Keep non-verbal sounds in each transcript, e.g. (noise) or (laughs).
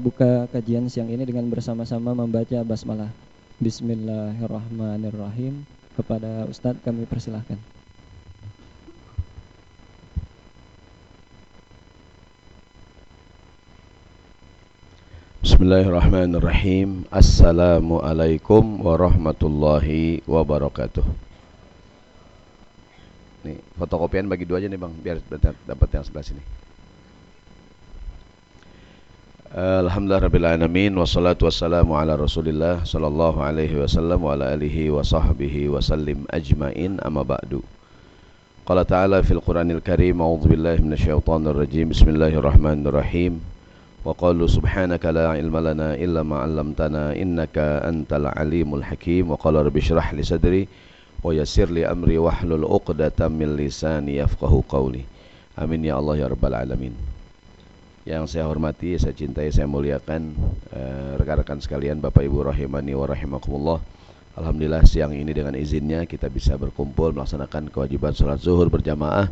buka kajian siang ini dengan bersama-sama membaca basmalah. Bismillahirrahmanirrahim. Kepada Ustadz kami persilahkan. Bismillahirrahmanirrahim Assalamualaikum warahmatullahi wabarakatuh Nih fotokopian bagi dua aja nih bang Biar dapat yang sebelah sini Alhamdulillah Rabbil Alamin Wassalatu wassalamu ala rasulillah Sallallahu alaihi wasallam Wa ala alihi wa sahbihi wa sallim ajmain Amma ba'du Qala ta'ala fil Quranil Karim A'udhu billahi minasyaitanir rajim Bismillahirrahmanirrahim Wa qalu subhanaka la ilma lana illa ma 'allamtana innaka antal alimul hakim wa qala rabbi shrah li sadri wa yassir li amri wahlul 'uqdatam min lisani yafqahu qawli amin ya Allah ya rabbal alamin yang saya hormati, saya cintai, saya muliakan eh, rekan-rekan sekalian Bapak Ibu rahimani wa rahimakumullah. Alhamdulillah siang ini dengan izinnya kita bisa berkumpul melaksanakan kewajiban sholat zuhur berjamaah.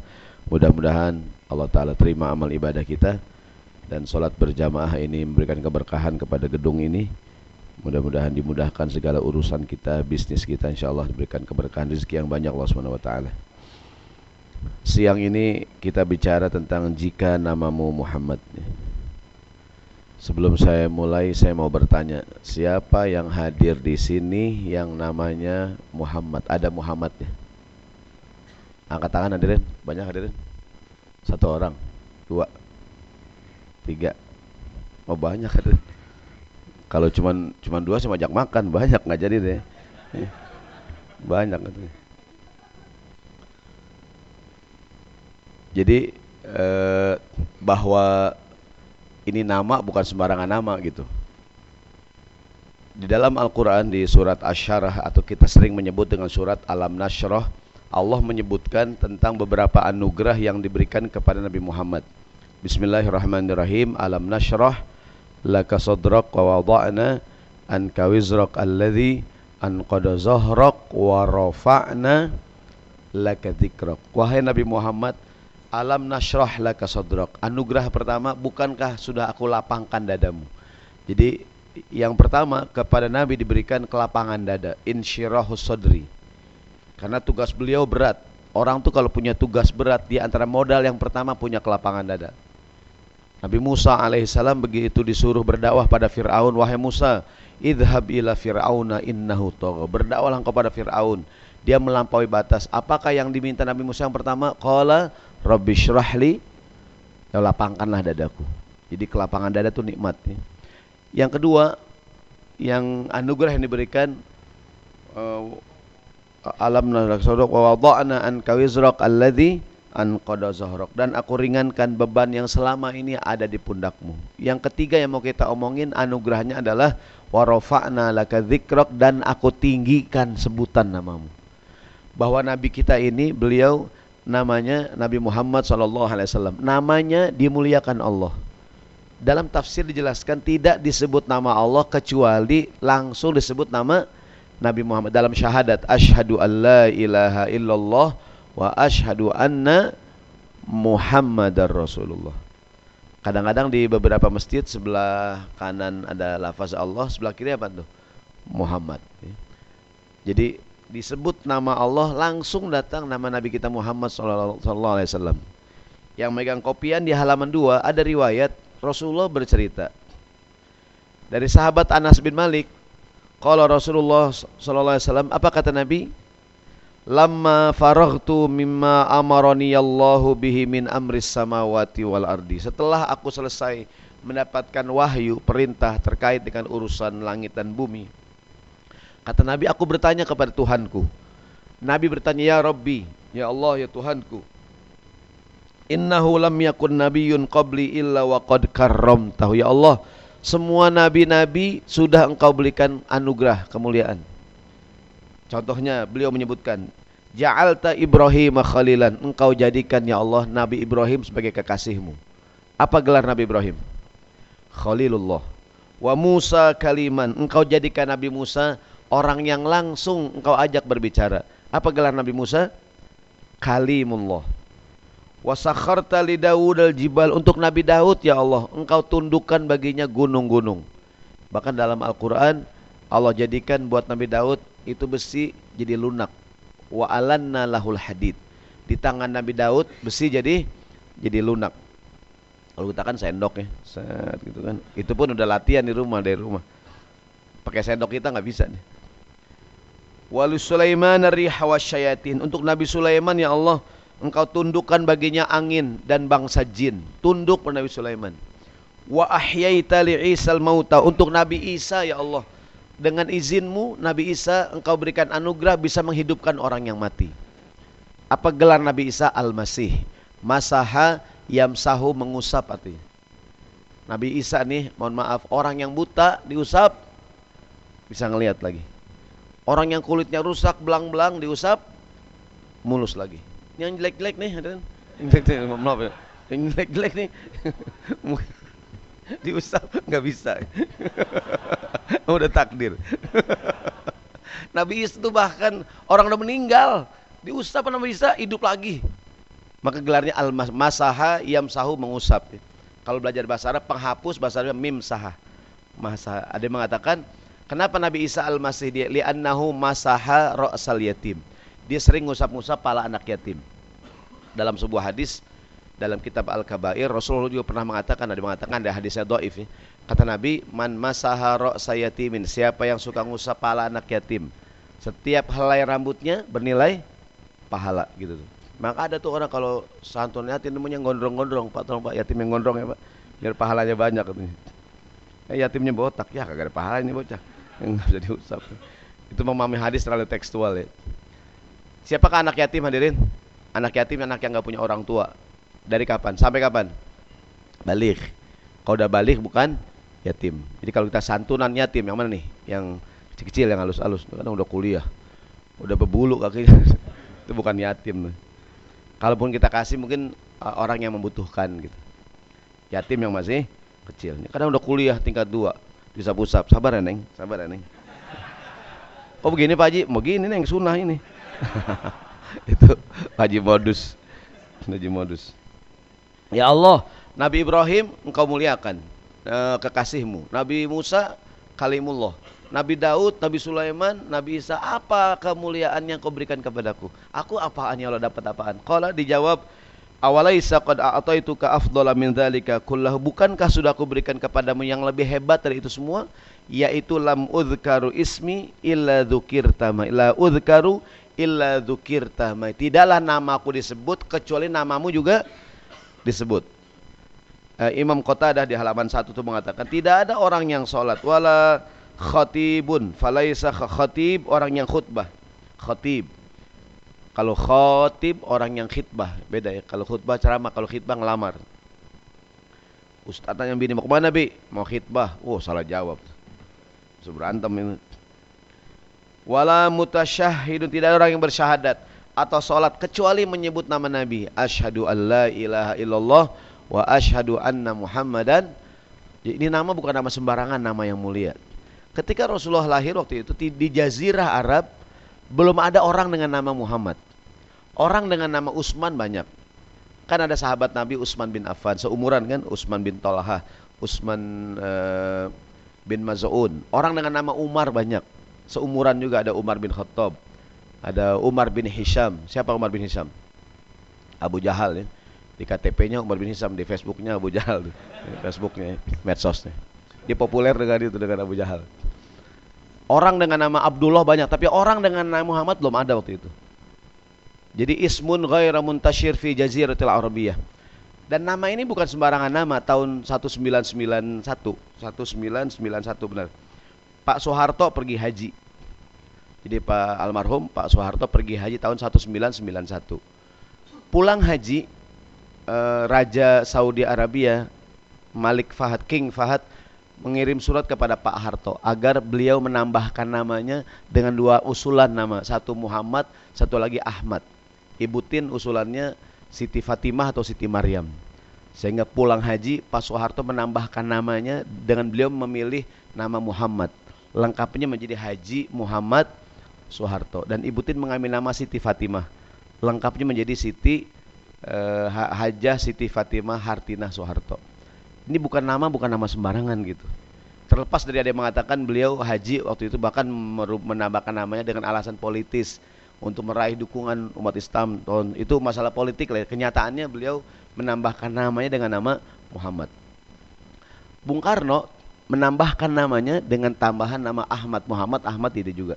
Mudah-mudahan Allah Ta'ala terima amal ibadah kita dan sholat berjamaah ini memberikan keberkahan kepada gedung ini. Mudah-mudahan dimudahkan segala urusan kita, bisnis kita insya Allah diberikan keberkahan rezeki yang banyak Allah Subhanahu wa taala. Siang ini kita bicara tentang jika namamu Muhammad. Sebelum saya mulai, saya mau bertanya, siapa yang hadir di sini yang namanya Muhammad? Ada Muhammadnya? Angkat tangan hadirin, banyak hadirin. Satu orang, dua, tiga. Oh banyak hadirin. Kalau cuman cuman dua sih ajak makan, banyak nggak jadi deh. Banyak hadirin. Jadi eh, bahwa ini nama bukan sembarangan nama gitu. Di dalam Al-Quran di surat Ash-Sharah atau kita sering menyebut dengan surat Alam Nashrah Allah menyebutkan tentang beberapa anugerah yang diberikan kepada Nabi Muhammad. Bismillahirrahmanirrahim. Alam Nashrah laka sadrak wa wada'na anka wizrak alladhi anqada zahrak wa rafa'na laka dhikrak. Wahai Nabi Muhammad Alam nashrah laka sadrak. Anugerah pertama, bukankah sudah aku lapangkan dadamu? Jadi yang pertama kepada Nabi diberikan kelapangan dada, insyirahus sadri. Karena tugas beliau berat. Orang tuh kalau punya tugas berat di antara modal yang pertama punya kelapangan dada. Nabi Musa alaihissalam begitu disuruh berdakwah pada Fir'aun, wahai Musa, idhab ila fir'auna innahu tagha. Berdakwahlah kepada Fir'aun. Dia melampaui batas. Apakah yang diminta Nabi Musa yang pertama? Qala Rabbi syrahli ya lapangkanlah dadaku. Jadi kelapangan dada itu nikmat. Ya. Yang kedua, yang anugerah yang diberikan uh, alam nasrok wa wada'na an kawizrak alladhi an qada zahrok dan aku ringankan beban yang selama ini ada di pundakmu. Yang ketiga yang mau kita omongin anugerahnya adalah wa rafa'na laka dzikrak dan aku tinggikan sebutan namamu. Bahwa nabi kita ini beliau namanya Nabi Muhammad SAW. Namanya dimuliakan Allah. Dalam tafsir dijelaskan tidak disebut nama Allah kecuali langsung disebut nama Nabi Muhammad dalam syahadat asyhadu alla ilaha illallah wa asyhadu anna Muhammadar Rasulullah. Kadang-kadang di beberapa masjid sebelah kanan ada lafaz Allah, sebelah kiri apa tuh? Muhammad. Jadi disebut nama Allah langsung datang nama Nabi kita Muhammad sallallahu alaihi wasallam. Yang megang kopian di halaman 2 ada riwayat Rasulullah bercerita. Dari sahabat Anas bin Malik, kalau Rasulullah sallallahu alaihi wasallam apa kata Nabi? Lama faraghtu mimma amarani Allahu bihi min amris samawati wal ardi. Setelah aku selesai mendapatkan wahyu perintah terkait dengan urusan langit dan bumi, Kata Nabi, aku bertanya kepada Tuhanku. Nabi bertanya, Ya Rabbi, Ya Allah, Ya Tuhanku. Innahu lam yakun nabiyyun qabli illa wa qad karramtahu. Ya Allah, semua nabi-nabi sudah engkau berikan anugerah, kemuliaan. Contohnya beliau menyebutkan, Ja'alta Ibrahim khalilan. Engkau jadikan ya Allah Nabi Ibrahim sebagai kekasihmu. Apa gelar Nabi Ibrahim? Khalilullah. Wa Musa kaliman. Engkau jadikan Nabi Musa orang yang langsung engkau ajak berbicara. Apa gelar Nabi Musa? Kalimullah. Wasakharta li Daud al-jibal untuk Nabi Daud ya Allah, engkau tundukkan baginya gunung-gunung. Bahkan dalam Al-Qur'an Allah jadikan buat Nabi Daud itu besi jadi lunak. Wa alanna lahul hadid. Di tangan Nabi Daud besi jadi jadi lunak. Kalau kita kan sendok ya, set gitu kan. Itu pun udah latihan di rumah dari rumah. Pakai sendok kita nggak bisa nih. Wali Sulaiman riha. Untuk Nabi Sulaiman ya Allah, engkau tundukkan baginya angin dan bangsa jin. Tunduk pada Nabi Sulaiman. Wa ahyaita li mauta. Untuk Nabi Isa ya Allah, dengan izinmu Nabi Isa engkau berikan anugerah bisa menghidupkan orang yang mati. Apa gelar Nabi Isa Al-Masih? Masaha yamsahu mengusap artinya. Nabi Isa nih, mohon maaf, orang yang buta diusap bisa ngelihat lagi. Orang yang kulitnya rusak, belang-belang diusap mulus lagi. Yang jelek-jelek nih, ada kan? Yang (laughs) maaf ya. Yang jelek-jelek nih (laughs) diusap nggak bisa. (laughs) udah takdir. Nabi Isa itu bahkan orang udah meninggal diusap Nabi Isa hidup lagi. Maka gelarnya al masaha yamsahu mengusap. Kalau belajar bahasa Arab penghapus bahasa Arab mim saha. Masa ada yang mengatakan kenapa Nabi Isa al-Masih dia li'annahu masaha ra'sal yatim. Dia sering ngusap-ngusap pala anak yatim. Dalam sebuah hadis dalam kitab Al-Kabair Rasulullah juga pernah mengatakan ada mengatakan ada hadisnya dhaif ya. Kata Nabi, "Man masaha ra'sa yatimin." Siapa yang suka ngusap pala anak yatim, setiap helai rambutnya bernilai pahala gitu tuh. Maka ada tuh orang kalau santun yatim namanya gondrong-gondrong, Pak tolong Pak yatim yang gondrong ya Pak. Biar pahalanya banyak katanya. Eh yatimnya botak ya kagak ada pahala ini bocah. Enggak bisa diusap. Itu memahami hadis terlalu tekstual ya. Siapakah anak yatim hadirin? Anak yatim anak yang nggak punya orang tua. Dari kapan? Sampai kapan? Balik. Kalau udah balik bukan yatim. Jadi kalau kita santunan yatim yang mana nih? Yang kecil-kecil yang halus-halus. Kadang udah kuliah. Udah berbulu kakinya. (laughs) itu bukan yatim. Kalaupun kita kasih mungkin uh, orang yang membutuhkan gitu. Yatim yang masih kecil. Kadang udah kuliah tingkat dua bisa pusap. Sabar ya neng, sabar ya neng. Oh begini Pak Haji, mau gini neng sunnah ini. (laughs) itu Pak Haji modus, Haji modus. Ya Allah, Nabi Ibrahim engkau muliakan uh, kekasihmu. Nabi Musa kalimullah. Nabi Daud, Nabi Sulaiman, Nabi Isa, apa kemuliaan yang kau berikan kepadaku? Aku apaan ya Allah dapat apaan? Kalau dijawab, awalaisa qad a'taituka afdhala min dzalika kullahu. Bukankah sudah aku berikan kepadamu yang lebih hebat dari itu semua? Yaitu lam udhkaru ismi illa dzukirta ma illa udhkaru illa dzukirta ma. Tidaklah namaku disebut kecuali namamu juga disebut. Uh, Imam Qatadah di halaman 1 itu mengatakan tidak ada orang yang sholat wala khatibun falaisa khatib orang yang khutbah. Khatib kalau khatib orang yang khutbah beda ya. Kalau khutbah ceramah kalau khutbah ngelamar. Ustaz yang bini mau ke mana bi? Mau khutbah oh salah jawab. Seberantem ini. Wala mutasyahidun tidak ada orang yang bersyahadat atau sholat kecuali menyebut nama Nabi. Asyhadu alla ilaha illallah wa asyhadu anna muhammadan. Ini nama bukan nama sembarangan nama yang mulia. Ketika Rasulullah lahir waktu itu di jazirah Arab belum ada orang dengan nama Muhammad. Orang dengan nama Utsman banyak. Kan ada sahabat Nabi Utsman bin Affan, seumuran kan Utsman bin Talha, Utsman uh, bin Maz'un. Orang dengan nama Umar banyak. Seumuran juga ada Umar bin Khattab. Ada Umar bin Hisham. Siapa Umar bin Hisham? Abu Jahal ya. Di KTP-nya Umar bin Hisham, di Facebook-nya Abu Jahal. Di Facebooknya, medsosnya. Dia populer dengan itu dengan Abu Jahal. Orang dengan nama Abdullah banyak, tapi orang dengan nama Muhammad belum ada waktu itu. Jadi ismun ghaira muntashir fi jaziratil Arabiyah. Dan nama ini bukan sembarangan nama tahun 1991, 1991 benar. Pak Soeharto pergi haji. Jadi Pak almarhum Pak Soeharto pergi haji tahun 1991. Pulang haji eh, Raja Saudi Arabia Malik Fahad King Fahad mengirim surat kepada Pak Harto agar beliau menambahkan namanya dengan dua usulan nama, satu Muhammad, satu lagi Ahmad. Ibu Tin usulannya Siti Fatimah atau Siti Maryam. Sehingga pulang haji Pak Soeharto menambahkan namanya dengan beliau memilih nama Muhammad. Lengkapnya menjadi Haji Muhammad Soeharto dan Ibu Tin mengambil nama Siti Fatimah. Lengkapnya menjadi Siti eh, Hajah Siti Fatimah Hartinah Soeharto. Ini bukan nama bukan nama sembarangan gitu. Terlepas dari ada yang mengatakan beliau haji waktu itu bahkan menambahkan namanya dengan alasan politis untuk meraih dukungan umat Islam. Itu masalah politik lah. Kenyataannya beliau menambahkan namanya dengan nama Muhammad. Bung Karno menambahkan namanya dengan tambahan nama Ahmad Muhammad Ahmad itu juga.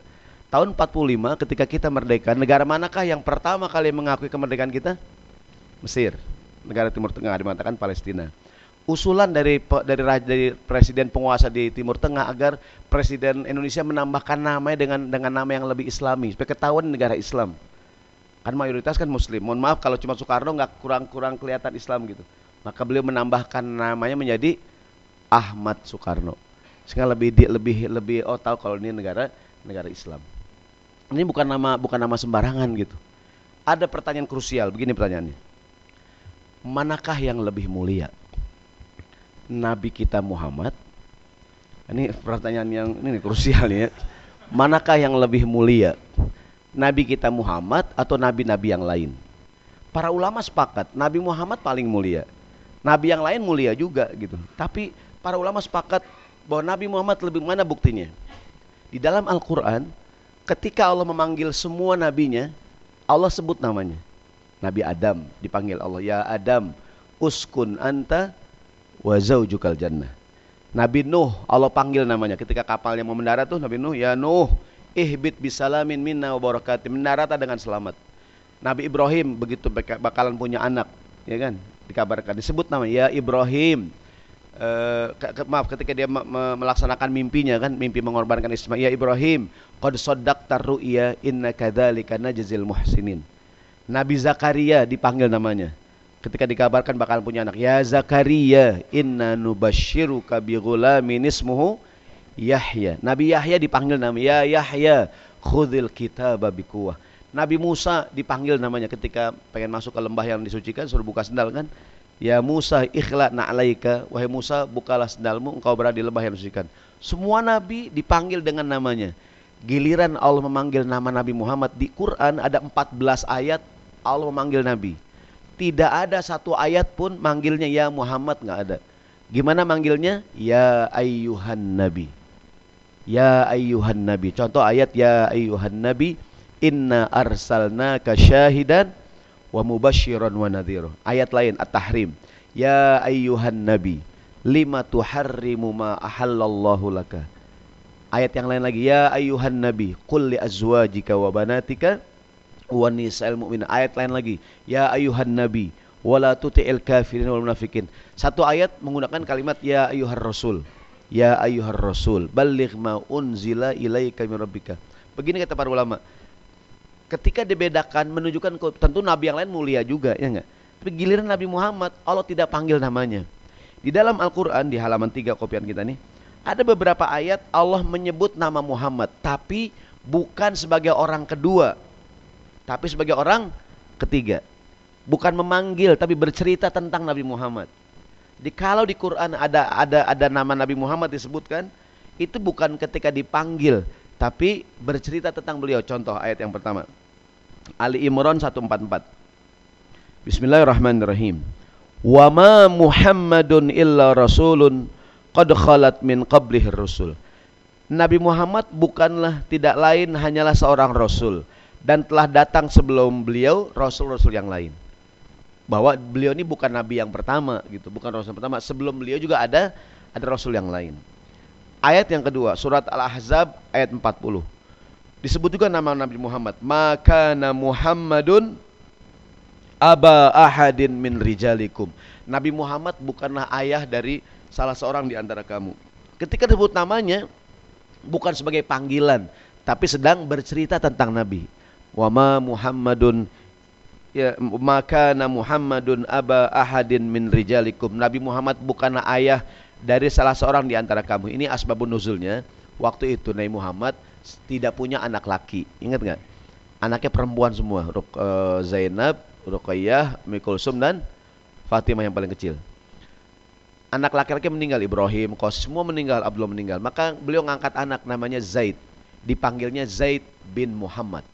Tahun 45 ketika kita merdeka, negara manakah yang pertama kali mengakui kemerdekaan kita? Mesir. Negara Timur Tengah dimatakan Palestina usulan dari dari dari presiden penguasa di Timur Tengah agar presiden Indonesia menambahkan namanya dengan dengan nama yang lebih Islami supaya ketahuan negara Islam. Kan mayoritas kan Muslim. Mohon maaf kalau cuma Soekarno nggak kurang-kurang kelihatan Islam gitu. Maka beliau menambahkan namanya menjadi Ahmad Soekarno. Sehingga lebih di, lebih lebih oh tahu kalau ini negara negara Islam. Ini bukan nama bukan nama sembarangan gitu. Ada pertanyaan krusial, begini pertanyaannya. Manakah yang lebih mulia? Nabi kita Muhammad? Ini pertanyaan yang ini krusial ya. Manakah yang lebih mulia? Nabi kita Muhammad atau nabi-nabi yang lain? Para ulama sepakat, Nabi Muhammad paling mulia. Nabi yang lain mulia juga gitu. Tapi para ulama sepakat bahwa Nabi Muhammad lebih mana buktinya? Di dalam Al-Qur'an ketika Allah memanggil semua nabinya, Allah sebut namanya. Nabi Adam dipanggil Allah, "Ya Adam, uskun anta wa zaujukal jannah. Nabi Nuh Allah panggil namanya. Ketika kapalnya mau mendarat tuh Nabi Nuh ya Nuh ihbit bisalamin minna wa barakati mendarat dengan selamat. Nabi Ibrahim begitu bakalan punya anak ya kan? Dikabarkan disebut nama ya Ibrahim. Ke, ke, maaf ketika dia me, me, melaksanakan mimpinya kan mimpi mengorbankan Ismail ya Ibrahim qad saddaqta ru'ya inna kadzalika najzil muhsinin. Nabi Zakaria dipanggil namanya ketika dikabarkan bakal punya anak. Ya Zakaria inna nubashiruka bi ghulamin ismuhu Yahya. Nabi Yahya dipanggil nama ya Yahya khudil kitaba bikuwah Nabi Musa dipanggil namanya ketika pengen masuk ke lembah yang disucikan suruh buka sendal kan? Ya Musa ikhla na'alaika. Wahai Musa bukalah sendalmu engkau berada di lembah yang disucikan. Semua nabi dipanggil dengan namanya. Giliran Allah memanggil nama Nabi Muhammad. Di Quran ada 14 ayat Allah memanggil nabi tidak ada satu ayat pun manggilnya ya Muhammad nggak ada. Gimana manggilnya? Ya ayyuhan nabi. Ya ayyuhan nabi. Contoh ayat ya ayyuhan nabi inna arsalnaka syahidan wa mubasyiran wa nadhira. Ayat lain At-Tahrim. Ya ayyuhan nabi lima tuharrimu ma ahallallahu laka. Ayat yang lain lagi ya ayyuhan nabi qul li azwajika wa banatika wa nisa'il mu'min. Ayat lain lagi, ya ayuhan nabi wala tuti'il kafirin wal munafikin. Satu ayat menggunakan kalimat ya ayuhar rasul. Ya ayuhar rasul, balligh ma unzila ilaika min rabbika. Begini kata para ulama. Ketika dibedakan menunjukkan tentu nabi yang lain mulia juga, ya enggak? Tapi giliran Nabi Muhammad Allah tidak panggil namanya. Di dalam Al-Qur'an di halaman 3 kopian kita nih, ada beberapa ayat Allah menyebut nama Muhammad, tapi bukan sebagai orang kedua, tapi sebagai orang ketiga. Bukan memanggil tapi bercerita tentang Nabi Muhammad. Di kalau di Quran ada ada ada nama Nabi Muhammad disebutkan, itu bukan ketika dipanggil, tapi bercerita tentang beliau. Contoh ayat yang pertama. Ali Imran 144. Bismillahirrahmanirrahim. Wa ma Muhammadun illa rasulun qad khalat min qablihi rusul. Nabi Muhammad bukanlah tidak lain hanyalah seorang rasul dan telah datang sebelum beliau rasul-rasul yang lain. Bahwa beliau ini bukan nabi yang pertama gitu, bukan rasul pertama. Sebelum beliau juga ada ada rasul yang lain. Ayat yang kedua, surat Al-Ahzab ayat 40. Disebut juga nama Nabi Muhammad. Maka Muhammadun aba ahadin min rijalikum. Nabi Muhammad bukanlah ayah dari salah seorang di antara kamu. Ketika disebut namanya bukan sebagai panggilan, tapi sedang bercerita tentang Nabi wa ma Muhammadun ya maka Muhammadun aba ahadin min rijalikum. Nabi Muhammad bukanlah ayah dari salah seorang di antara kamu. Ini asbabun nuzulnya. Waktu itu Nabi Muhammad tidak punya anak laki. Ingat nggak? Anaknya perempuan semua. Ruk, uh, Zainab Ruqayyah Mikulsum dan Fatimah yang paling kecil. Anak laki-laki meninggal. Ibrahim Qas semua meninggal. Abdullah meninggal. Maka beliau ngangkat anak namanya Zaid. Dipanggilnya Zaid bin Muhammad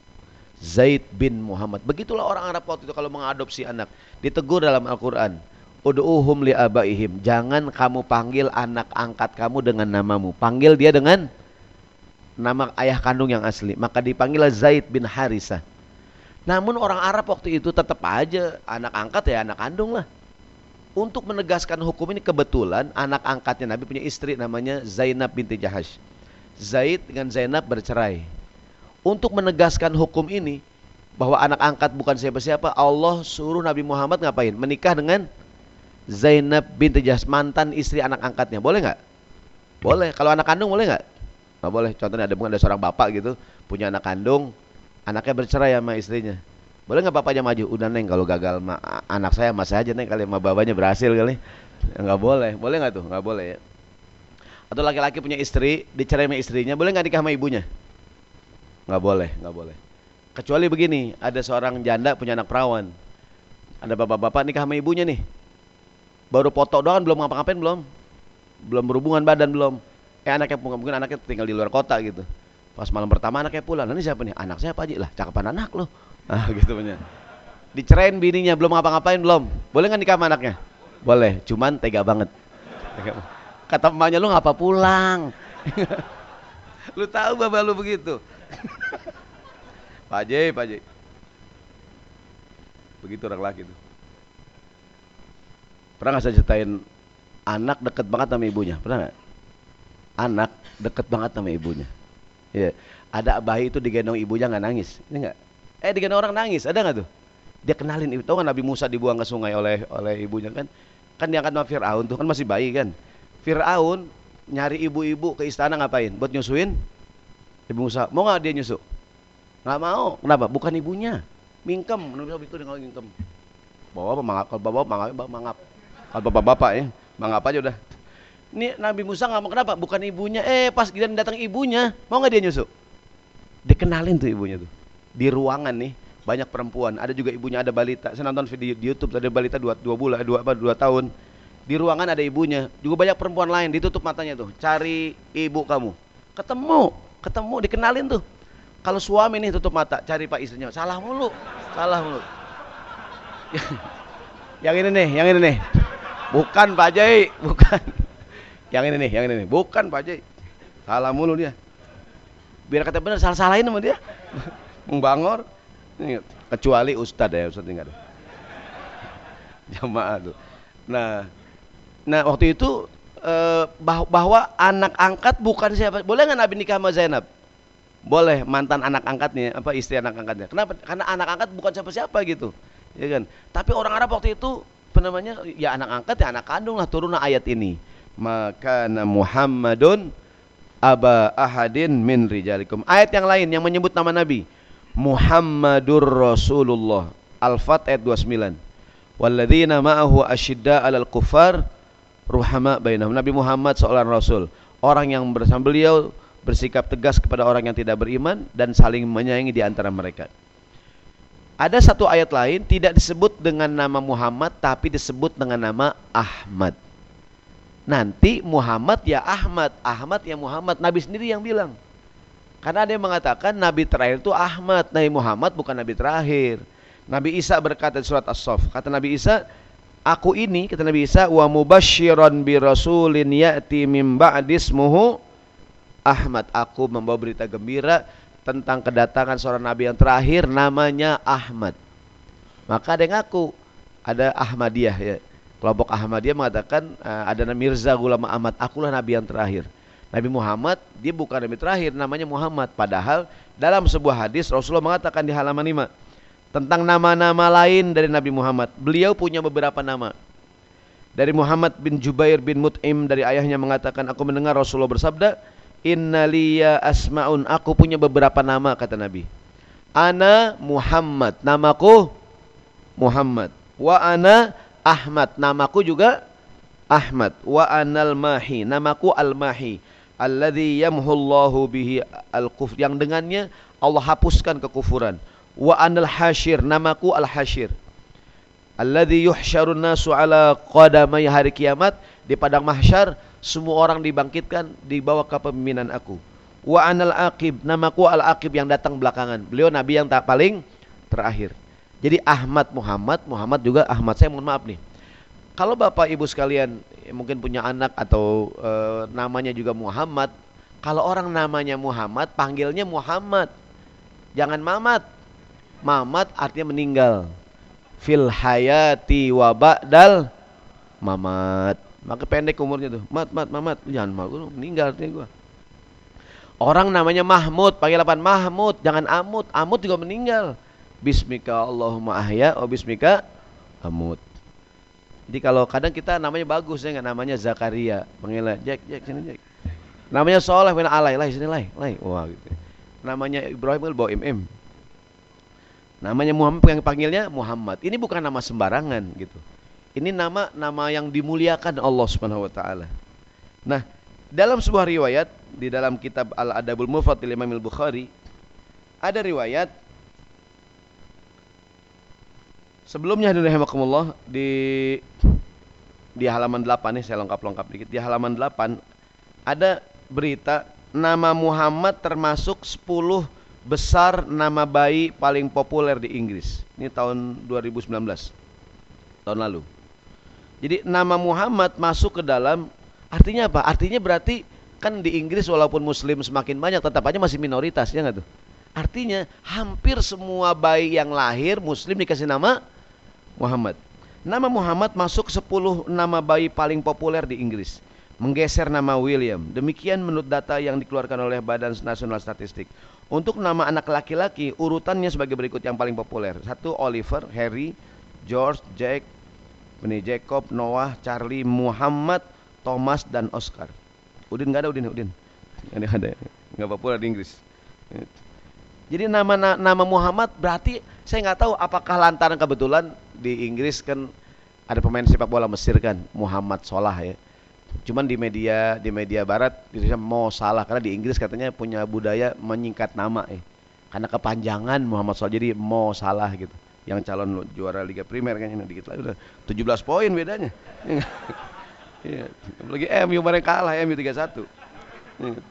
Zaid bin Muhammad. Begitulah orang Arab waktu itu kalau mengadopsi anak. Ditegur dalam Al-Quran. Udu'uhum li abaihim. Jangan kamu panggil anak angkat kamu dengan namamu. Panggil dia dengan nama ayah kandung yang asli. Maka dipanggillah Zaid bin Harisah. Namun orang Arab waktu itu tetap aja anak angkat ya anak kandung lah. Untuk menegaskan hukum ini kebetulan anak angkatnya Nabi punya istri namanya Zainab binti Jahash. Zaid dengan Zainab bercerai. Untuk menegaskan hukum ini bahwa anak angkat bukan siapa-siapa, Allah suruh Nabi Muhammad ngapain? Menikah dengan Zainab binti Jahash, mantan istri anak angkatnya. Boleh nggak? Boleh. Kalau anak kandung boleh nggak? Nggak boleh. Contohnya ada ada seorang bapak gitu punya anak kandung, anaknya bercerai sama istrinya boleh nggak bapaknya maju? Udah neng kalau gagal ma anak saya masih aja neng kali sama bapaknya berhasil kali. Nggak boleh, boleh nggak tuh? Nggak boleh ya. Atau laki-laki punya istri, dicerai sama istrinya, boleh nggak nikah sama ibunya? Nggak boleh, nggak boleh. Kecuali begini, ada seorang janda punya anak perawan. Ada bapak-bapak nikah sama ibunya nih. Baru foto doang, belum ngapa-ngapain belum. Belum berhubungan badan belum. Eh anaknya mungkin anaknya tinggal di luar kota gitu. Pas malam pertama anaknya pulang, nanti siapa nih? Anak saya apa aja lah, cakapan anak loh. Ah (laughs) gitu punya. Dicerain bininya belum ngapa-ngapain belum. Boleh nggak nikah sama anaknya? Boleh, cuman tega banget. Kata emaknya lu ngapa pulang? (laughs) lu tahu bapak lu begitu. (laughs) Pak J, Pak J. Begitu orang laki tuh. Pernah nggak saya ceritain anak deket banget sama ibunya? Pernah nggak? Anak deket banget sama ibunya. Iya. Ada bayi itu digendong ibunya nggak nangis. Ini nggak? Eh dengan orang nangis, ada nggak tuh? Dia kenalin. Tahu kan Nabi Musa dibuang ke sungai oleh oleh ibunya kan? Kan diangkat sama Fir'aun tuh kan masih bayi kan. Fir'aun nyari ibu-ibu ke istana ngapain? Buat nyusuin? Ibu Musa, mau nggak dia nyusu? Nggak mau. Kenapa? Bukan ibunya. Mingkem. Nabi Musa itu dengan mingkem. Bawa apa mangap? Kalau bawa mangap, mangap. Kalau bapak-bapak ya, mangap aja udah. Ini Nabi Musa nggak mau kenapa? Bukan ibunya. Eh pas dia datang ibunya, mau nggak dia nyusu? Dikenalin tuh ibunya tuh di ruangan nih banyak perempuan ada juga ibunya ada balita saya nonton video di YouTube ada balita dua, dua bulan dua apa dua tahun di ruangan ada ibunya juga banyak perempuan lain ditutup matanya tuh cari ibu kamu ketemu ketemu dikenalin tuh. Kalau suami nih tutup mata cari pak istrinya. Salah mulu salah mulu. (laughs) Yang ini nih yang ini nih. Bukan Pak Jai bukan. (laughs) Yang ini nih yang ini nih. Bukan Pak Jai salah mulu dia. Biar kata benar salah salahin sama dia. (laughs) Bangor. Kecuali ustad ya ustad enggak ada jamaah tuh. Nah nah waktu itu eh, bahwa anak angkat bukan siapa. Boleh nggak Nabi nikah sama Zainab? Boleh mantan anak angkatnya apa istri anak angkatnya. Kenapa? Karena anak angkat bukan siapa-siapa gitu. Ya kan? Tapi orang Arab waktu itu apa namanya ya anak angkat ya anak kandung lah turun ayat ini. Maka Muhammadun aba ahadin min rijalikum. Ayat yang lain yang menyebut nama Nabi. Muhammadur Rasulullah. Al-Fat ayat 29 Walladzina ma'ahu asyidda alal kufar Ruhama bainahum. Nabi Muhammad seorang Rasul. Orang yang bersama beliau bersikap tegas kepada orang yang tidak beriman Dan saling menyayangi di antara mereka. Ada satu ayat lain tidak disebut dengan nama Muhammad Tapi disebut dengan nama Ahmad. Nanti Muhammad ya Ahmad Ahmad ya Muhammad. Nabi sendiri yang bilang. Karena ada yang mengatakan Nabi terakhir itu Ahmad, Nabi Muhammad bukan Nabi terakhir. Nabi Isa berkata di surat As-Saff, kata Nabi Isa, aku ini kata Nabi Isa wa mubasyiran bi rasulin ya'ti mim ba'dismuhu Ahmad. Aku membawa berita gembira tentang kedatangan seorang nabi yang terakhir namanya Ahmad. Maka ada yang ngaku, ada Ahmadiyah ya. Kelompok Ahmadiyah mengatakan uh, ada Mirza Ghulam Ahmad, akulah nabi yang terakhir. Nabi Muhammad dia bukan nabi terakhir namanya Muhammad padahal dalam sebuah hadis Rasulullah mengatakan di halaman 5 tentang nama-nama lain dari Nabi Muhammad. Beliau punya beberapa nama. Dari Muhammad bin Jubair bin Mut'im dari ayahnya mengatakan aku mendengar Rasulullah bersabda innaliya asmaun aku punya beberapa nama kata Nabi. Ana Muhammad namaku Muhammad. Wa ana Ahmad namaku juga Ahmad. Wa anal mahi namaku al mahi alladzi yamhullahu bihi al-kufr yang dengannya Allah hapuskan kekufuran wa anal hasyir namaku al hasyir alladzi yuhsyarun nasu ala qadamai hari kiamat di padang mahsyar semua orang dibangkitkan di bawah kepemimpinan aku Wa anal aqib, namaku al aqib yang datang belakangan. Beliau nabi yang tak paling terakhir. Jadi Ahmad Muhammad, Muhammad juga Ahmad. Saya mohon maaf nih. Kalau Bapak Ibu sekalian mungkin punya anak atau e, namanya juga Muhammad, kalau orang namanya Muhammad, panggilnya Muhammad. Jangan Mamat. Mamat artinya meninggal. Fil hayati wa ba'dal mamat. Maka pendek umurnya tuh. Mat, mat, mamat. Jangan mau meninggal artinya gua. Orang namanya Mahmud, panggil apa? Mahmud, jangan Amut. Amut juga meninggal. Bismika Allahumma ahya wa bismika Amut. Jadi kalau kadang kita namanya bagus ya nggak namanya Zakaria, panggil Jack, Jack sini Jack. Namanya Soleh bin Alai, lai sini lai, lai. Wah gitu. Namanya Ibrahim bawa MM. Namanya Muhammad yang panggilnya Muhammad. Ini bukan nama sembarangan gitu. Ini nama nama yang dimuliakan Allah Subhanahu wa taala. Nah, dalam sebuah riwayat di dalam kitab Al-Adabul Mufrad Imam Al-Bukhari ada riwayat sebelumnya hadirin di di halaman 8 nih saya lengkap-lengkap dikit. Di halaman 8 ada berita nama Muhammad termasuk 10 besar nama bayi paling populer di Inggris. Ini tahun 2019. Tahun lalu. Jadi nama Muhammad masuk ke dalam artinya apa? Artinya berarti kan di Inggris walaupun muslim semakin banyak tetap aja masih minoritas ya nggak tuh? Artinya hampir semua bayi yang lahir muslim dikasih nama Muhammad. Nama Muhammad masuk 10 nama bayi paling populer di Inggris menggeser nama William. Demikian menurut data yang dikeluarkan oleh Badan Nasional Statistik. Untuk nama anak laki-laki, urutannya sebagai berikut yang paling populer. Satu Oliver, Harry, George, Jack, ini Jacob, Noah, Charlie, Muhammad, Thomas, dan Oscar. Udin nggak ada Udin, Udin. Ini ada, nggak populer di Inggris. Jadi nama nama Muhammad berarti saya nggak tahu apakah lantaran kebetulan di Inggris kan ada pemain sepak bola Mesir kan Muhammad Solah ya Cuman di media di media barat Indonesia mau salah karena di Inggris katanya punya budaya menyingkat nama eh. Karena kepanjangan Muhammad Salah jadi mau salah gitu. Yang calon juara Liga Primer kan ini dikit lagi udah 17 poin bedanya. (laughs) Iya. Lagi MU kemarin kalah MU 3-1. Iya.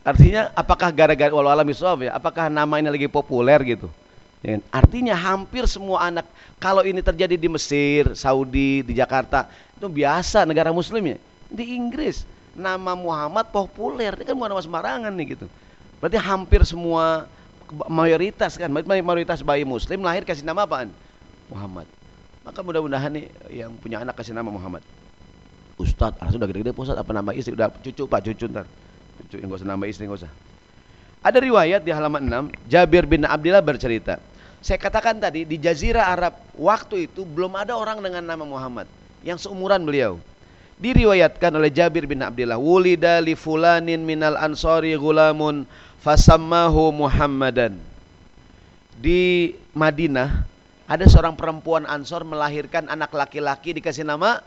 Artinya apakah gara-gara walau alam ya, apakah nama ini lagi populer gitu? Ya, artinya hampir semua anak kalau ini terjadi di Mesir, Saudi, di Jakarta itu biasa negara muslim ya di Inggris. Nama Muhammad populer. Ini kan bukan nama sembarangan nih gitu. Berarti hampir semua mayoritas kan mayoritas bayi muslim lahir kasih nama apaan? Muhammad. Maka mudah-mudahan nih yang punya anak kasih nama Muhammad. Ustadz, ah, sudah gede-gede Ustadz apa nama istri? Udah cucu Pak cucu ntar. Cucu yang gak usah nama istri usah. Ada riwayat di halaman 6 Jabir bin Abdillah bercerita. Saya katakan tadi di Jazirah Arab waktu itu belum ada orang dengan nama Muhammad. Yang seumuran beliau diriwayatkan oleh Jabir bin Abdullah wulida li fulanin minal ansari gulamun fasammahu Muhammadan di Madinah ada seorang perempuan Ansor melahirkan anak laki-laki dikasih nama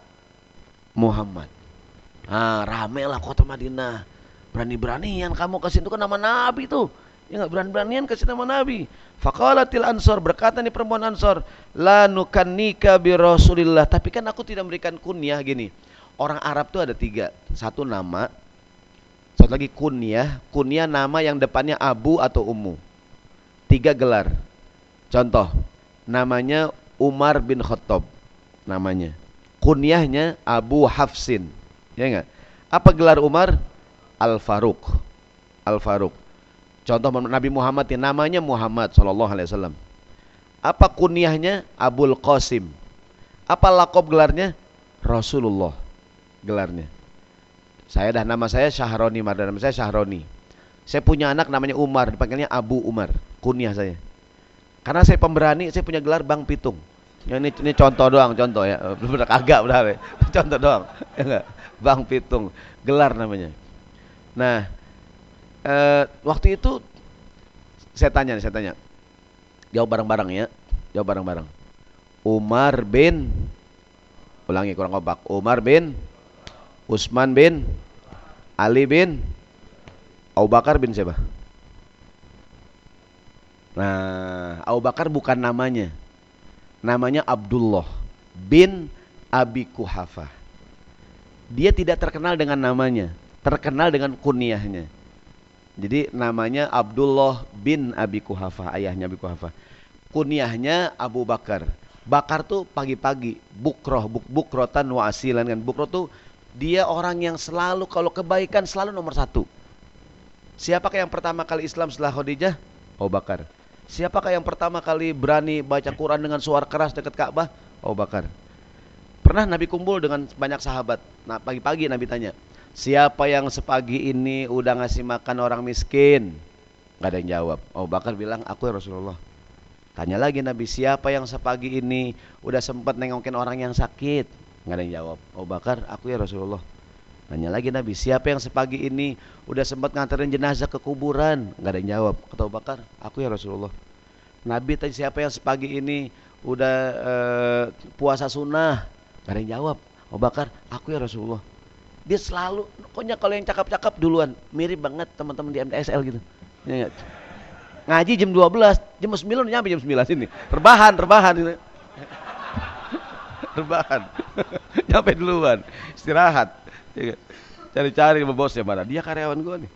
Muhammad. Ah, rame lah kota Madinah. Berani-beranian kamu kasih itu kan nama Nabi tuh. Ya enggak berani-beranian kasih nama Nabi. Faqalatil Ansor berkata nih perempuan Ansor, la nukannika bi Rasulillah. Tapi kan aku tidak memberikan kunyah gini orang Arab tuh ada tiga. Satu nama, satu lagi kunyah. Kunyah nama yang depannya Abu atau Ummu. Tiga gelar. Contoh, namanya Umar bin Khattab. Namanya. Kunyahnya Abu Hafsin. Ya enggak? Apa gelar Umar? Al Faruq. Al Faruq. Contoh Nabi Muhammad yang namanya Muhammad Sallallahu Alaihi Wasallam. Apa kunyahnya? Abul Qasim. Apa lakob gelarnya? Rasulullah gelarnya. Saya dah nama saya Syahroni Mardan, nama saya Syahroni. Saya punya anak namanya Umar, dipanggilnya Abu Umar, kunyah saya. Karena saya pemberani, saya punya gelar Bang Pitung. Ya, ini, ini contoh doang, contoh ya. (laughs) Benar kagak benar ya. (laughs) Contoh doang. Ya enggak? Bang Pitung, gelar namanya. Nah, eh, waktu itu saya tanya saya tanya. Jawab bareng-bareng ya. Jawab bareng-bareng. Umar bin ulangi kurang kompak. Umar bin Utsman bin Ali bin Abu Bakar bin siapa? Nah, Abu Bakar bukan namanya. Namanya Abdullah bin Abi Kuhafa. Dia tidak terkenal dengan namanya, terkenal dengan kunyahnya. Jadi namanya Abdullah bin Abi Kuhafa, ayahnya Abi Kuhafa. Kunyahnya Abu Bakar. Bakar tuh pagi-pagi, bukroh, buk bukrotan wa asilan kan. Bukroh tuh dia orang yang selalu kalau kebaikan selalu nomor satu. Siapakah yang pertama kali Islam setelah Khadijah? Abu Bakar. Siapakah yang pertama kali berani baca Quran dengan suara keras dekat Ka'bah? Abu Bakar. Pernah Nabi kumpul dengan banyak sahabat. Nah pagi-pagi Nabi tanya, siapa yang sepagi ini udah ngasih makan orang miskin? Gak ada yang jawab. Abu Bakar bilang, aku ya Rasulullah. Tanya lagi Nabi, siapa yang sepagi ini udah sempat nengokin orang yang sakit? Gak ada yang jawab. Abu Bakar, aku ya Rasulullah. Tanya lagi Nabi, siapa yang sepagi ini udah sempat nganterin jenazah ke kuburan? Gak ada yang jawab. Kata Abu Bakar, aku ya Rasulullah. Nabi tanya siapa yang sepagi ini udah uh, puasa sunnah? Gak ada yang jawab. Abu Bakar, aku ya Rasulullah. Dia selalu, pokoknya kalau yang cakap-cakap duluan, mirip banget teman-teman di MTSL gitu. Ya, ya. Ngaji jam 12, jam 9 nyampe jam 9 sini. Rebahan, rebahan ini. Rebahan. (laughs) nyampe duluan, istirahat. Cari-cari sama bosnya mana? Dia karyawan gue nih.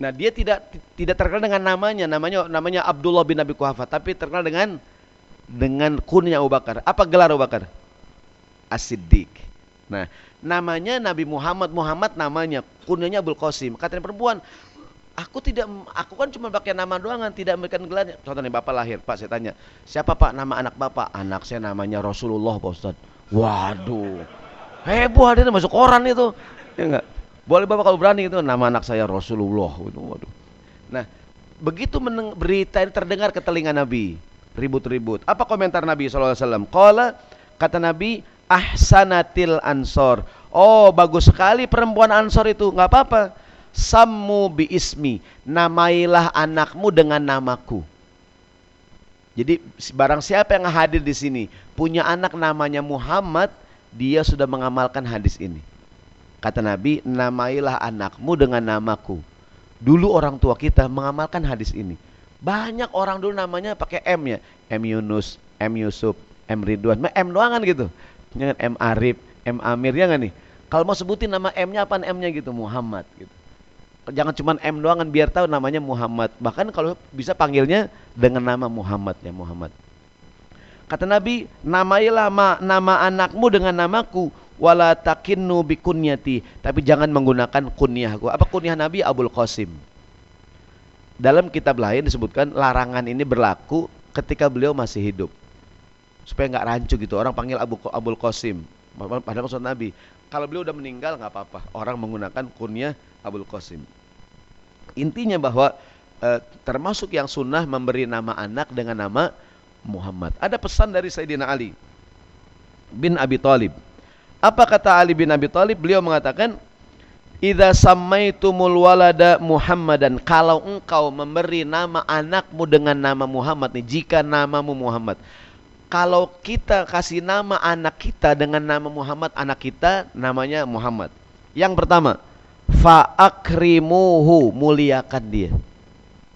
Nah, dia tidak tidak terkenal dengan namanya, namanya namanya Abdullah bin Abi Kuhafa, tapi terkenal dengan dengan kunyah Abu Bakar. Apa gelar Abu Bakar? As-Siddiq. Nah, namanya Nabi Muhammad Muhammad namanya, kunyahnya Abdul Qasim. Katanya perempuan, aku tidak aku kan cuma pakai nama doang kan tidak memberikan gelarnya. Contoh nih Bapak lahir, Pak saya tanya, siapa Pak nama anak Bapak? Anak saya namanya Rasulullah Pak Ustaz. Waduh. Heboh hadirnya masuk koran itu. Ya enggak? Boleh Bapak kalau berani itu nama anak saya Rasulullah waduh. Nah, begitu berita ini terdengar ke telinga Nabi, ribut-ribut. Apa komentar Nabi SAW? Kala kata Nabi, ahsanatil ansor. Oh, bagus sekali perempuan ansor itu, nggak apa-apa. Sammu bi ismi, namailah anakmu dengan namaku. Jadi barang siapa yang hadir di sini punya anak namanya Muhammad, dia sudah mengamalkan hadis ini. Kata Nabi, namailah anakmu dengan namaku. Dulu orang tua kita mengamalkan hadis ini. Banyak orang dulu namanya pakai M ya. M Yunus, M Yusuf, M Ridwan. M doang kan gitu. Jangan M Arif, M Amir ya nggak nih? Kalau mau sebutin nama M-nya apa M-nya gitu Muhammad gitu. Jangan cuma M doang kan biar tahu namanya Muhammad. Bahkan kalau bisa panggilnya dengan nama Muhammad ya Muhammad. Kata Nabi, namailah ma, nama anakmu dengan namaku wala takinnu bikunyati, tapi jangan menggunakan kunyahku. Apa kunyah Nabi Abul Qasim? Dalam kitab lain disebutkan larangan ini berlaku ketika beliau masih hidup supaya nggak rancu gitu orang panggil Abu Abul Qasim padahal maksud Nabi kalau beliau udah meninggal nggak apa-apa orang menggunakan kunyah Abul Qasim intinya bahwa eh, termasuk yang sunnah memberi nama anak dengan nama Muhammad. Ada pesan dari Sayyidina Ali bin Abi Thalib. Apa kata Ali bin Abi Thalib? Beliau mengatakan Idza sammaitumul walada Muhammadan. Kalau engkau memberi nama anakmu dengan nama Muhammad nih jika namamu Muhammad. Kalau kita kasih nama anak kita dengan nama Muhammad, anak kita namanya Muhammad. Yang pertama, fa'akrimuhu, muliakan dia.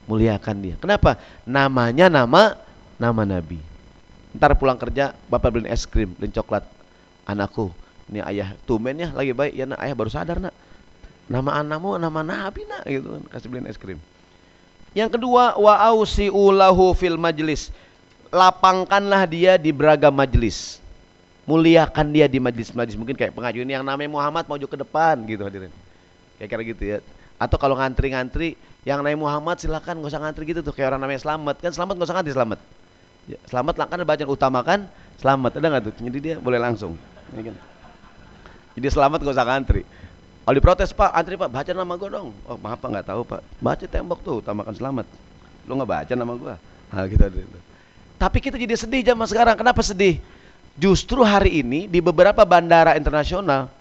Muliakan dia. Kenapa? Namanya nama nama Nabi. Ntar pulang kerja, bapak beliin es krim, beliin coklat. Anakku, ini ayah tumen ya lagi baik. Ya nak, ayah baru sadar nak. Nama anakmu nama Nabi nak gitu. Kasih beliin es krim. Yang kedua, wa ausi'ulahu fil majlis lapangkanlah dia di beragam majelis. Muliakan dia di majelis-majelis. Mungkin kayak pengajian yang namanya Muhammad maju ke depan gitu hadirin. Kayak kira gitu ya. Atau kalau ngantri-ngantri yang namanya Muhammad silakan nggak usah ngantri gitu tuh kayak orang namanya Selamat kan Selamat nggak usah ngantri Selamat. Ya, selamat lah kan bacaan utamakan Selamat ada nggak tuh? Jadi dia boleh langsung. Kan? Jadi Selamat nggak usah ngantri. Kalau diprotes Pak, antri Pak, baca nama gue dong. Oh maaf Pak nggak tahu Pak. Baca tembok tuh, utamakan Selamat. Lu nggak baca nama gue? Nah (laughs) gitu. gitu. Tapi kita jadi sedih zaman sekarang. Kenapa sedih? Justru hari ini di beberapa bandara internasional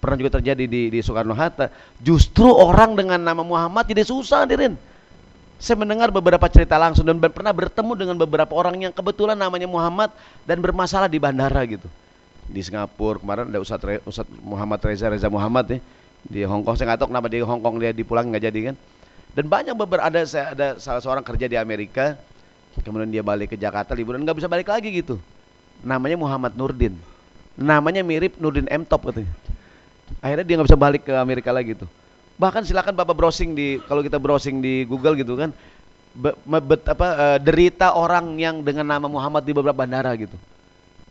pernah juga terjadi di, di Soekarno Hatta, justru orang dengan nama Muhammad jadi susah dirin. Saya mendengar beberapa cerita langsung dan pernah bertemu dengan beberapa orang yang kebetulan namanya Muhammad dan bermasalah di bandara gitu. Di Singapura kemarin ada Ustadz, Re, Ustadz Muhammad Reza Reza Muhammad ya di Hong Kong saya nggak tahu kenapa di Hong Kong dia dipulang nggak jadi kan. Dan banyak beberapa ada saya ada salah seorang kerja di Amerika kemudian dia balik ke Jakarta liburan nggak bisa balik lagi gitu namanya Muhammad Nurdin namanya mirip Nurdin M Top katanya akhirnya dia nggak bisa balik ke Amerika lagi tuh Bahkan silakan Bapak browsing di kalau kita browsing di Google gitu kan be, bet, apa uh, derita orang yang dengan nama Muhammad di beberapa bandara gitu.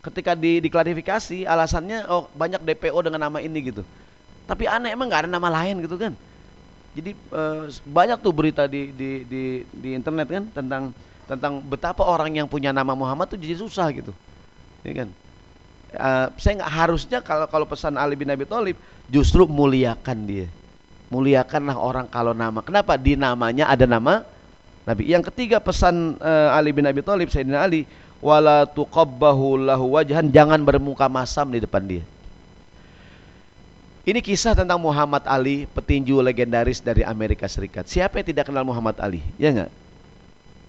Ketika di diklarifikasi alasannya oh banyak DPO dengan nama ini gitu. Tapi aneh emang nggak ada nama lain gitu kan. Jadi uh, banyak tuh berita di, di di di internet kan tentang tentang betapa orang yang punya nama Muhammad tuh jadi susah gitu. Ya kan? Uh, saya nggak harusnya kalau kalau pesan Ali bin Abi Thalib justru muliakan dia. Muliakanlah orang kalau nama. Kenapa? Di namanya ada nama Nabi. Yang ketiga pesan uh, Ali bin Abi Thalib Sayyidina Ali, wala tuqabbahu lahu wajhan, jangan bermuka masam di depan dia. Ini kisah tentang Muhammad Ali, petinju legendaris dari Amerika Serikat. Siapa yang tidak kenal Muhammad Ali? Ya enggak?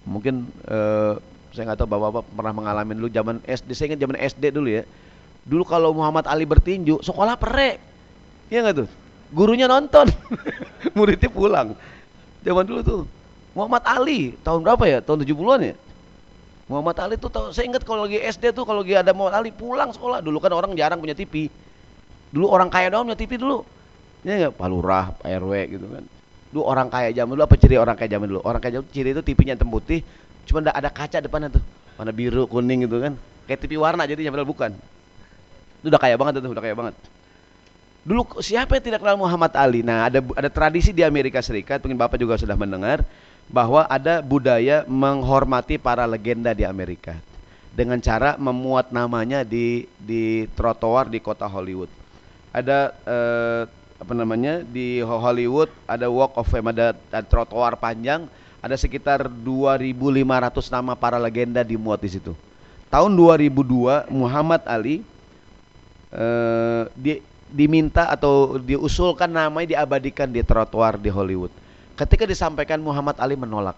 Mungkin uh, saya nggak tahu bapak-bapak pernah mengalami dulu zaman SD. Saya ingat zaman SD dulu ya. Dulu kalau Muhammad Ali bertinju, sekolah perek. Ya enggak tuh? Gurunya nonton, (laughs) muridnya pulang. Zaman dulu tuh Muhammad Ali tahun berapa ya? Tahun 70-an ya? Muhammad Ali tuh tahu saya ingat kalau lagi SD tuh kalau lagi ada Muhammad Ali pulang sekolah dulu kan orang jarang punya TV. Dulu orang kaya doang punya TV dulu. Ya Palurah, Pak RW gitu kan. Dulu orang kaya zaman dulu apa ciri orang kaya zaman dulu? Orang kaya zaman ciri itu TV-nya hitam cuma ada, ada kaca depannya tuh. Warna biru, kuning gitu kan. Kayak TV warna jadi padahal bukan. Itu udah kaya banget tuh, udah kaya banget. Dulu siapa yang tidak kenal Muhammad Ali? Nah, ada ada tradisi di Amerika Serikat, mungkin Bapak juga sudah mendengar bahwa ada budaya menghormati para legenda di Amerika dengan cara memuat namanya di di trotoar di kota Hollywood. Ada eh, apa namanya di Hollywood ada Walk of Fame ada, ada trotoar panjang ada sekitar 2.500 nama para legenda dimuat di situ. Tahun 2002 Muhammad Ali eh, di, diminta atau diusulkan namanya diabadikan di trotoar di Hollywood. Ketika disampaikan Muhammad Ali menolak.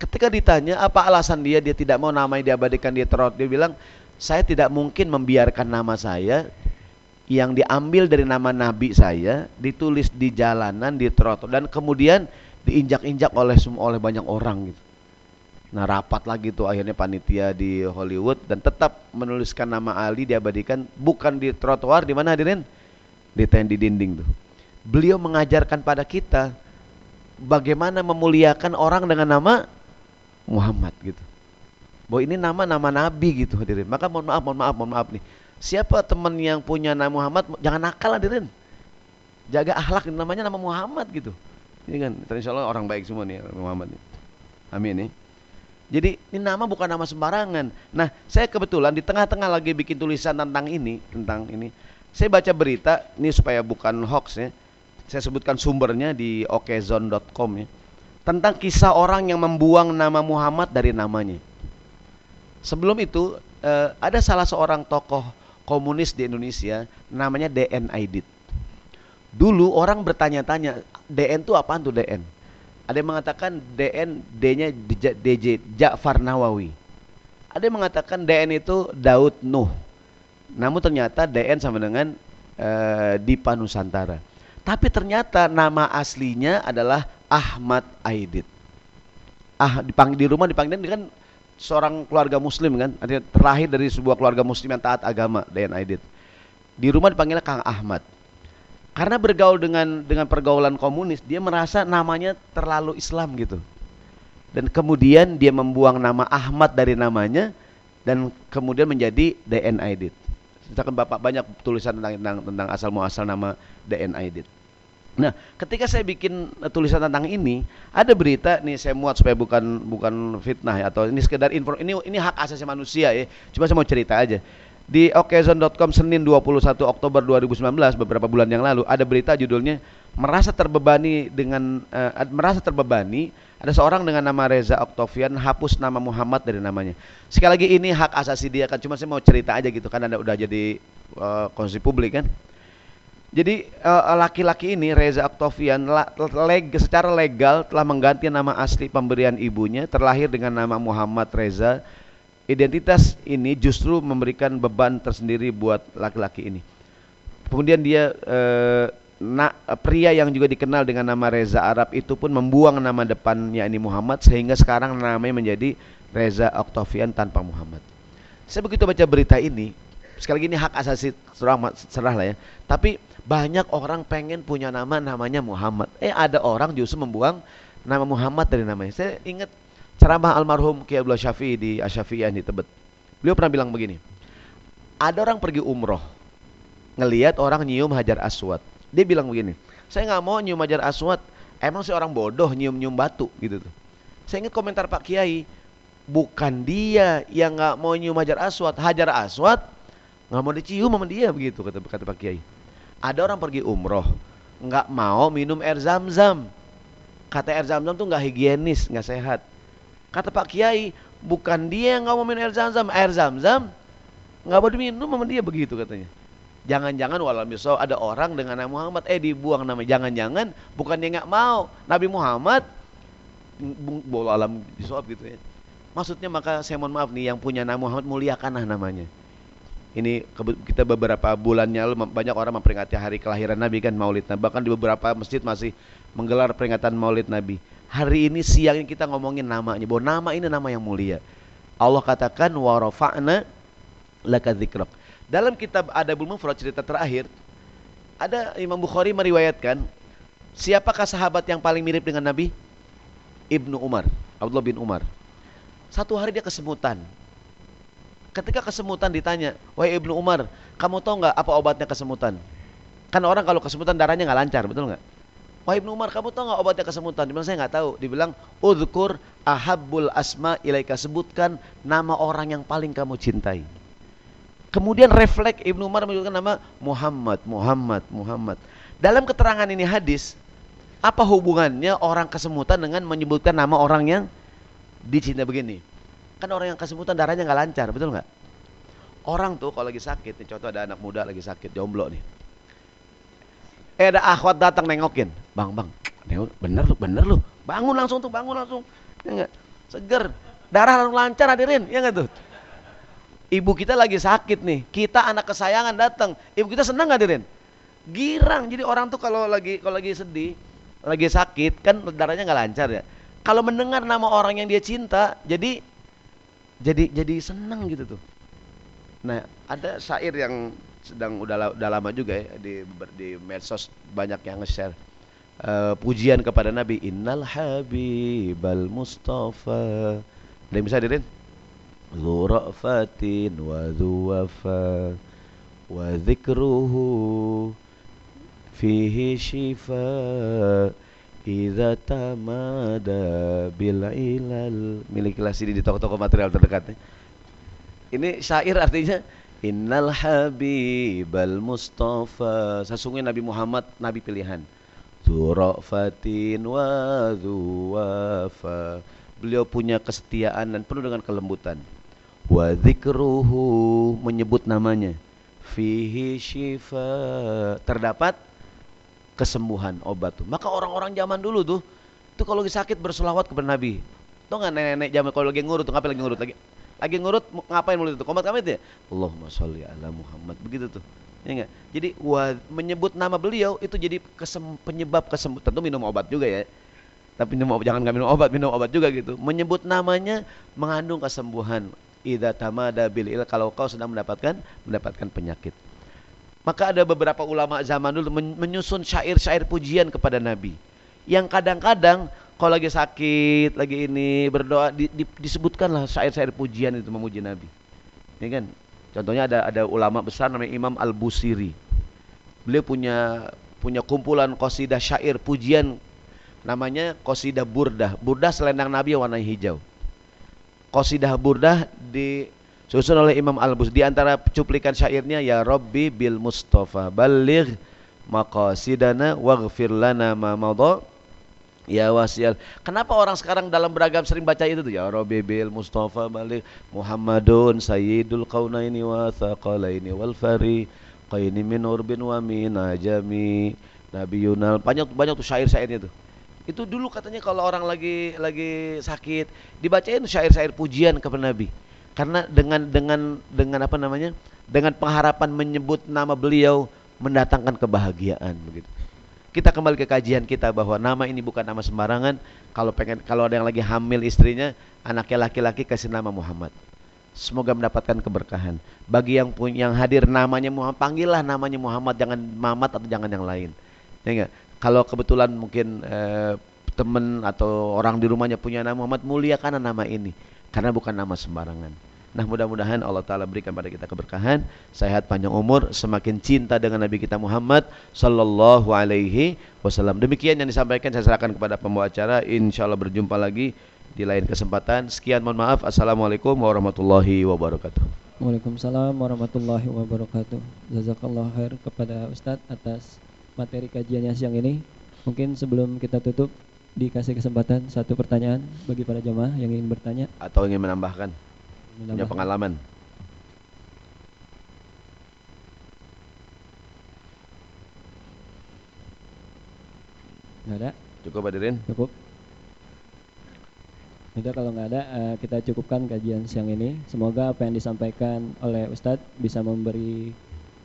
Ketika ditanya apa alasan dia dia tidak mau namanya diabadikan di trot, dia bilang saya tidak mungkin membiarkan nama saya yang diambil dari nama nabi saya ditulis di jalanan di trotoar dan kemudian diinjak-injak oleh semua oleh banyak orang gitu. Nah rapat lagi tuh akhirnya panitia di Hollywood dan tetap menuliskan nama Ali diabadikan bukan di trotoar di mana hadirin di di dinding tuh. Beliau mengajarkan pada kita bagaimana memuliakan orang dengan nama Muhammad gitu. Bahwa ini nama-nama nabi gitu hadirin. Maka mohon maaf, mohon maaf, mohon maaf nih. Siapa teman yang punya nama Muhammad jangan nakal hadirin. Jaga akhlak namanya nama Muhammad gitu. Ini kan insya Allah orang baik semua nih Muhammad. Amin nih. Jadi ini nama bukan nama sembarangan. Nah, saya kebetulan di tengah-tengah lagi bikin tulisan tentang ini, tentang ini. Saya baca berita, ini supaya bukan hoax ya saya sebutkan sumbernya di okezone.com ya. Tentang kisah orang yang membuang nama Muhammad dari namanya. Sebelum itu eh, ada salah seorang tokoh komunis di Indonesia namanya DN Aidit. Dulu orang bertanya-tanya, DN itu apa tuh DN? Ada yang mengatakan DN D-nya DJ Ja'far Nawawi. Ada yang mengatakan DN itu Daud Nuh. Namun ternyata DN sama dengan uh, Dipa Nusantara. Tapi ternyata nama aslinya adalah Ahmad Aidit. Ah dipanggil di rumah dipanggil kan seorang keluarga muslim kan, artinya terlahir dari sebuah keluarga muslim yang taat agama, Dayan Aidit. Di rumah dipanggilnya Kang Ahmad. Karena bergaul dengan dengan pergaulan komunis, dia merasa namanya terlalu Islam gitu. Dan kemudian dia membuang nama Ahmad dari namanya dan kemudian menjadi DN Aidit. Misalkan Bapak banyak tulisan tentang tentang, tentang asal muasal nama DN Aidit. Nah, ketika saya bikin eh, tulisan tentang ini, ada berita nih saya muat supaya bukan bukan fitnah ya atau ini sekedar info ini ini hak asasi manusia ya. Cuma saya mau cerita aja. Di okezon.com Senin 21 Oktober 2019 beberapa bulan yang lalu ada berita judulnya merasa terbebani dengan uh, merasa terbebani ada seorang dengan nama Reza Oktavian hapus nama Muhammad dari namanya. Sekali lagi ini hak asasi dia kan cuma saya mau cerita aja gitu kan Anda udah jadi uh, konsumsi publik kan. Jadi eh, laki-laki uh, ini Reza Oktavian leg, secara legal telah mengganti nama asli pemberian ibunya terlahir dengan nama Muhammad Reza. Identitas ini justru memberikan beban tersendiri buat laki-laki ini. Kemudian dia uh, na, pria yang juga dikenal dengan nama Reza Arab itu pun membuang nama depannya ini Muhammad sehingga sekarang namanya menjadi Reza Oktavian tanpa Muhammad. Saya begitu baca berita ini, sekali lagi ini hak asasi serah, serah lah ya. Tapi Banyak orang pengen punya nama namanya Muhammad. Eh ada orang justru membuang nama Muhammad dari namanya. Saya ingat ceramah almarhum Kiai Abdullah Syafi'i di Asyafiyah di Tebet. Beliau pernah bilang begini. Ada orang pergi umroh. Ngeliat orang nyium hajar aswad. Dia bilang begini. Saya nggak mau nyium hajar aswad. Emang sih orang bodoh nyium-nyium batu gitu tuh. Saya ingat komentar Pak Kiai. Bukan dia yang nggak mau nyium hajar aswad. Hajar aswad nggak mau dicium sama dia begitu kata, kata Pak Kiai. Ada orang pergi umroh, nggak mau minum air zam-zam. Kata air zam-zam tuh nggak higienis, nggak sehat. Kata Pak Kiai, bukan dia yang nggak mau minum air zam-zam, air zam-zam nggak boleh minum sama dia begitu katanya. Jangan-jangan walau misal ada orang dengan nama Muhammad, eh dibuang nama. Jangan-jangan bukan dia nggak mau, Nabi Muhammad bola alam disop gitu ya. Maksudnya maka saya mohon maaf nih yang punya nama Muhammad muliakanlah namanya ini kita beberapa bulannya banyak orang memperingati hari kelahiran Nabi kan Maulid Nabi bahkan di beberapa masjid masih menggelar peringatan Maulid Nabi hari ini siang ini kita ngomongin namanya bahwa nama ini nama yang mulia. Allah katakan warafa'na laka dzikrak dalam kitab Adabul Mufrad cerita terakhir ada Imam Bukhari meriwayatkan siapakah sahabat yang paling mirip dengan Nabi? Ibnu Umar Abdullah bin Umar. Satu hari dia kesemutan. Ketika kesemutan ditanya, wahai Ibnu Umar, kamu tahu nggak apa obatnya kesemutan? Kan orang kalau kesemutan darahnya nggak lancar, betul nggak? Wahai Ibnu Umar, kamu tahu nggak obatnya kesemutan? Dibilang saya nggak tahu. Dibilang, udhkur ahabbul asma ilaika sebutkan nama orang yang paling kamu cintai. Kemudian refleks Ibnu Umar menyebutkan nama Muhammad, Muhammad, Muhammad. Dalam keterangan ini hadis, apa hubungannya orang kesemutan dengan menyebutkan nama orang yang dicintai begini? Kan orang yang kesemutan darahnya nggak lancar, betul nggak? Orang tuh kalau lagi sakit, nih contoh ada anak muda lagi sakit, jomblo nih. Eh ada akhwat datang nengokin, bang bang, bener lu, bener lu, bangun langsung tuh, bangun langsung, ya gak? Seger, darah lancar hadirin, ya nggak tuh? Ibu kita lagi sakit nih, kita anak kesayangan datang, ibu kita senang hadirin? Girang, jadi orang tuh kalau lagi kalau lagi sedih, lagi sakit, kan darahnya nggak lancar ya. Kalau mendengar nama orang yang dia cinta, jadi jadi jadi senang gitu tuh nah ada syair yang sedang udah udah lama juga ya di di medsos banyak yang nge-share. Uh, pujian kepada Nabi innal habibal mustafa. Ada bisa dirin Zu ra'fatin wa dhu wafa wa dzikruhu fihi shifa Iza tamada bil ilal. Milikilah CD di toko-toko material terdekatnya Ini syair artinya Innal habibal mustafa Sesungguhnya Nabi Muhammad Nabi pilihan Zurafatin wa wafa Beliau punya kesetiaan dan penuh dengan kelembutan Wa zikruhu Menyebut namanya Fihi shifa Terdapat kesembuhan obat tuh. Maka orang-orang zaman dulu tuh itu kalau lagi sakit berselawat kepada Nabi. Tuh nggak nenek-nenek zaman kalau lagi ngurut tuh ngapain lagi ngurut lagi? Lagi ngurut ngapain mulut itu? Komat kami itu ya? Allahumma sholli ala Muhammad. Begitu tuh. Ya enggak? Jadi wah, menyebut nama beliau itu jadi kesem, penyebab kesembuhan. Tentu minum obat juga ya. Tapi minum obat, jangan minum obat, minum obat juga gitu. Menyebut namanya mengandung kesembuhan. Idza tamada bil kalau kau sedang mendapatkan mendapatkan penyakit. Maka ada beberapa ulama zaman dulu menyusun syair-syair pujian kepada Nabi. Yang kadang-kadang kalau lagi sakit, lagi ini berdoa di, di, disebutkanlah syair-syair pujian itu memuji Nabi. Ini kan contohnya ada ada ulama besar namanya Imam Al-Busiri. Beliau punya punya kumpulan qasidah syair pujian namanya qasidah burdah. Burdah selendang Nabi warna hijau. Qasidah burdah di Susun oleh Imam Al-Bus di antara cuplikan syairnya ya Rabbi bil Mustafa baligh maqasidana waghfir lana ma madha Ya wasial. Kenapa orang sekarang dalam beragam sering baca itu tuh? Ya Rabbi bil Mustafa balik Muhammadun sayyidul qaunaini wa thaqalaini wal fari qaini min urbin wa min ajami Nabi Yunal banyak banyak tuh syair-syairnya tuh. Itu dulu katanya kalau orang lagi lagi sakit dibacain syair-syair pujian kepada Nabi karena dengan dengan dengan apa namanya dengan pengharapan menyebut nama beliau mendatangkan kebahagiaan begitu kita kembali ke kajian kita bahwa nama ini bukan nama sembarangan kalau pengen kalau ada yang lagi hamil istrinya anaknya laki-laki kasih nama Muhammad semoga mendapatkan keberkahan. Bagi yang punya yang hadir namanya Muhammad, panggillah namanya Muhammad, jangan Mamat atau jangan yang lain. Ya enggak? Kalau kebetulan mungkin eh, teman atau orang di rumahnya punya nama Muhammad, muliakan nama ini karena bukan nama sembarangan. Nah mudah-mudahan Allah Ta'ala berikan pada kita keberkahan Sehat panjang umur Semakin cinta dengan Nabi kita Muhammad Sallallahu alaihi wasallam. Demikian yang disampaikan saya serahkan kepada pembawa acara. Insya Allah berjumpa lagi di lain kesempatan. Sekian mohon maaf. Assalamualaikum warahmatullahi wabarakatuh. Waalaikumsalam warahmatullahi wabarakatuh. Jazakallah khair kepada Ustadz atas materi kajiannya siang ini. Mungkin sebelum kita tutup Dikasih kesempatan satu pertanyaan bagi para jemaah yang ingin bertanya. Atau ingin menambahkan punya pengalaman Nggak ada? Cukup hadirin Cukup? Udah kalau nggak ada eh, kita cukupkan kajian siang ini. Semoga apa yang disampaikan oleh Ustadz bisa memberi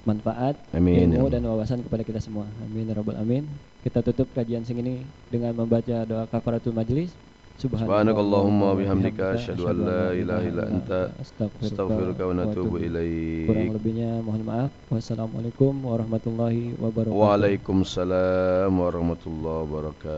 manfaat, Amin, ya ilmu Allah. dan wawasan kepada kita semua. Amin ya rabbal amin. Kita tutup kajian siang ini dengan membaca doa kafaratul majlis. Subhanakallahumma bihamdika asyhadu an la ilaha illa anta astaghfiruka wa natubu Kurang ilaik. lebihnya mohon maaf. Wassalamualaikum warahmatullahi wabarakatuh. Waalaikumsalam warahmatullahi wabarakatuh.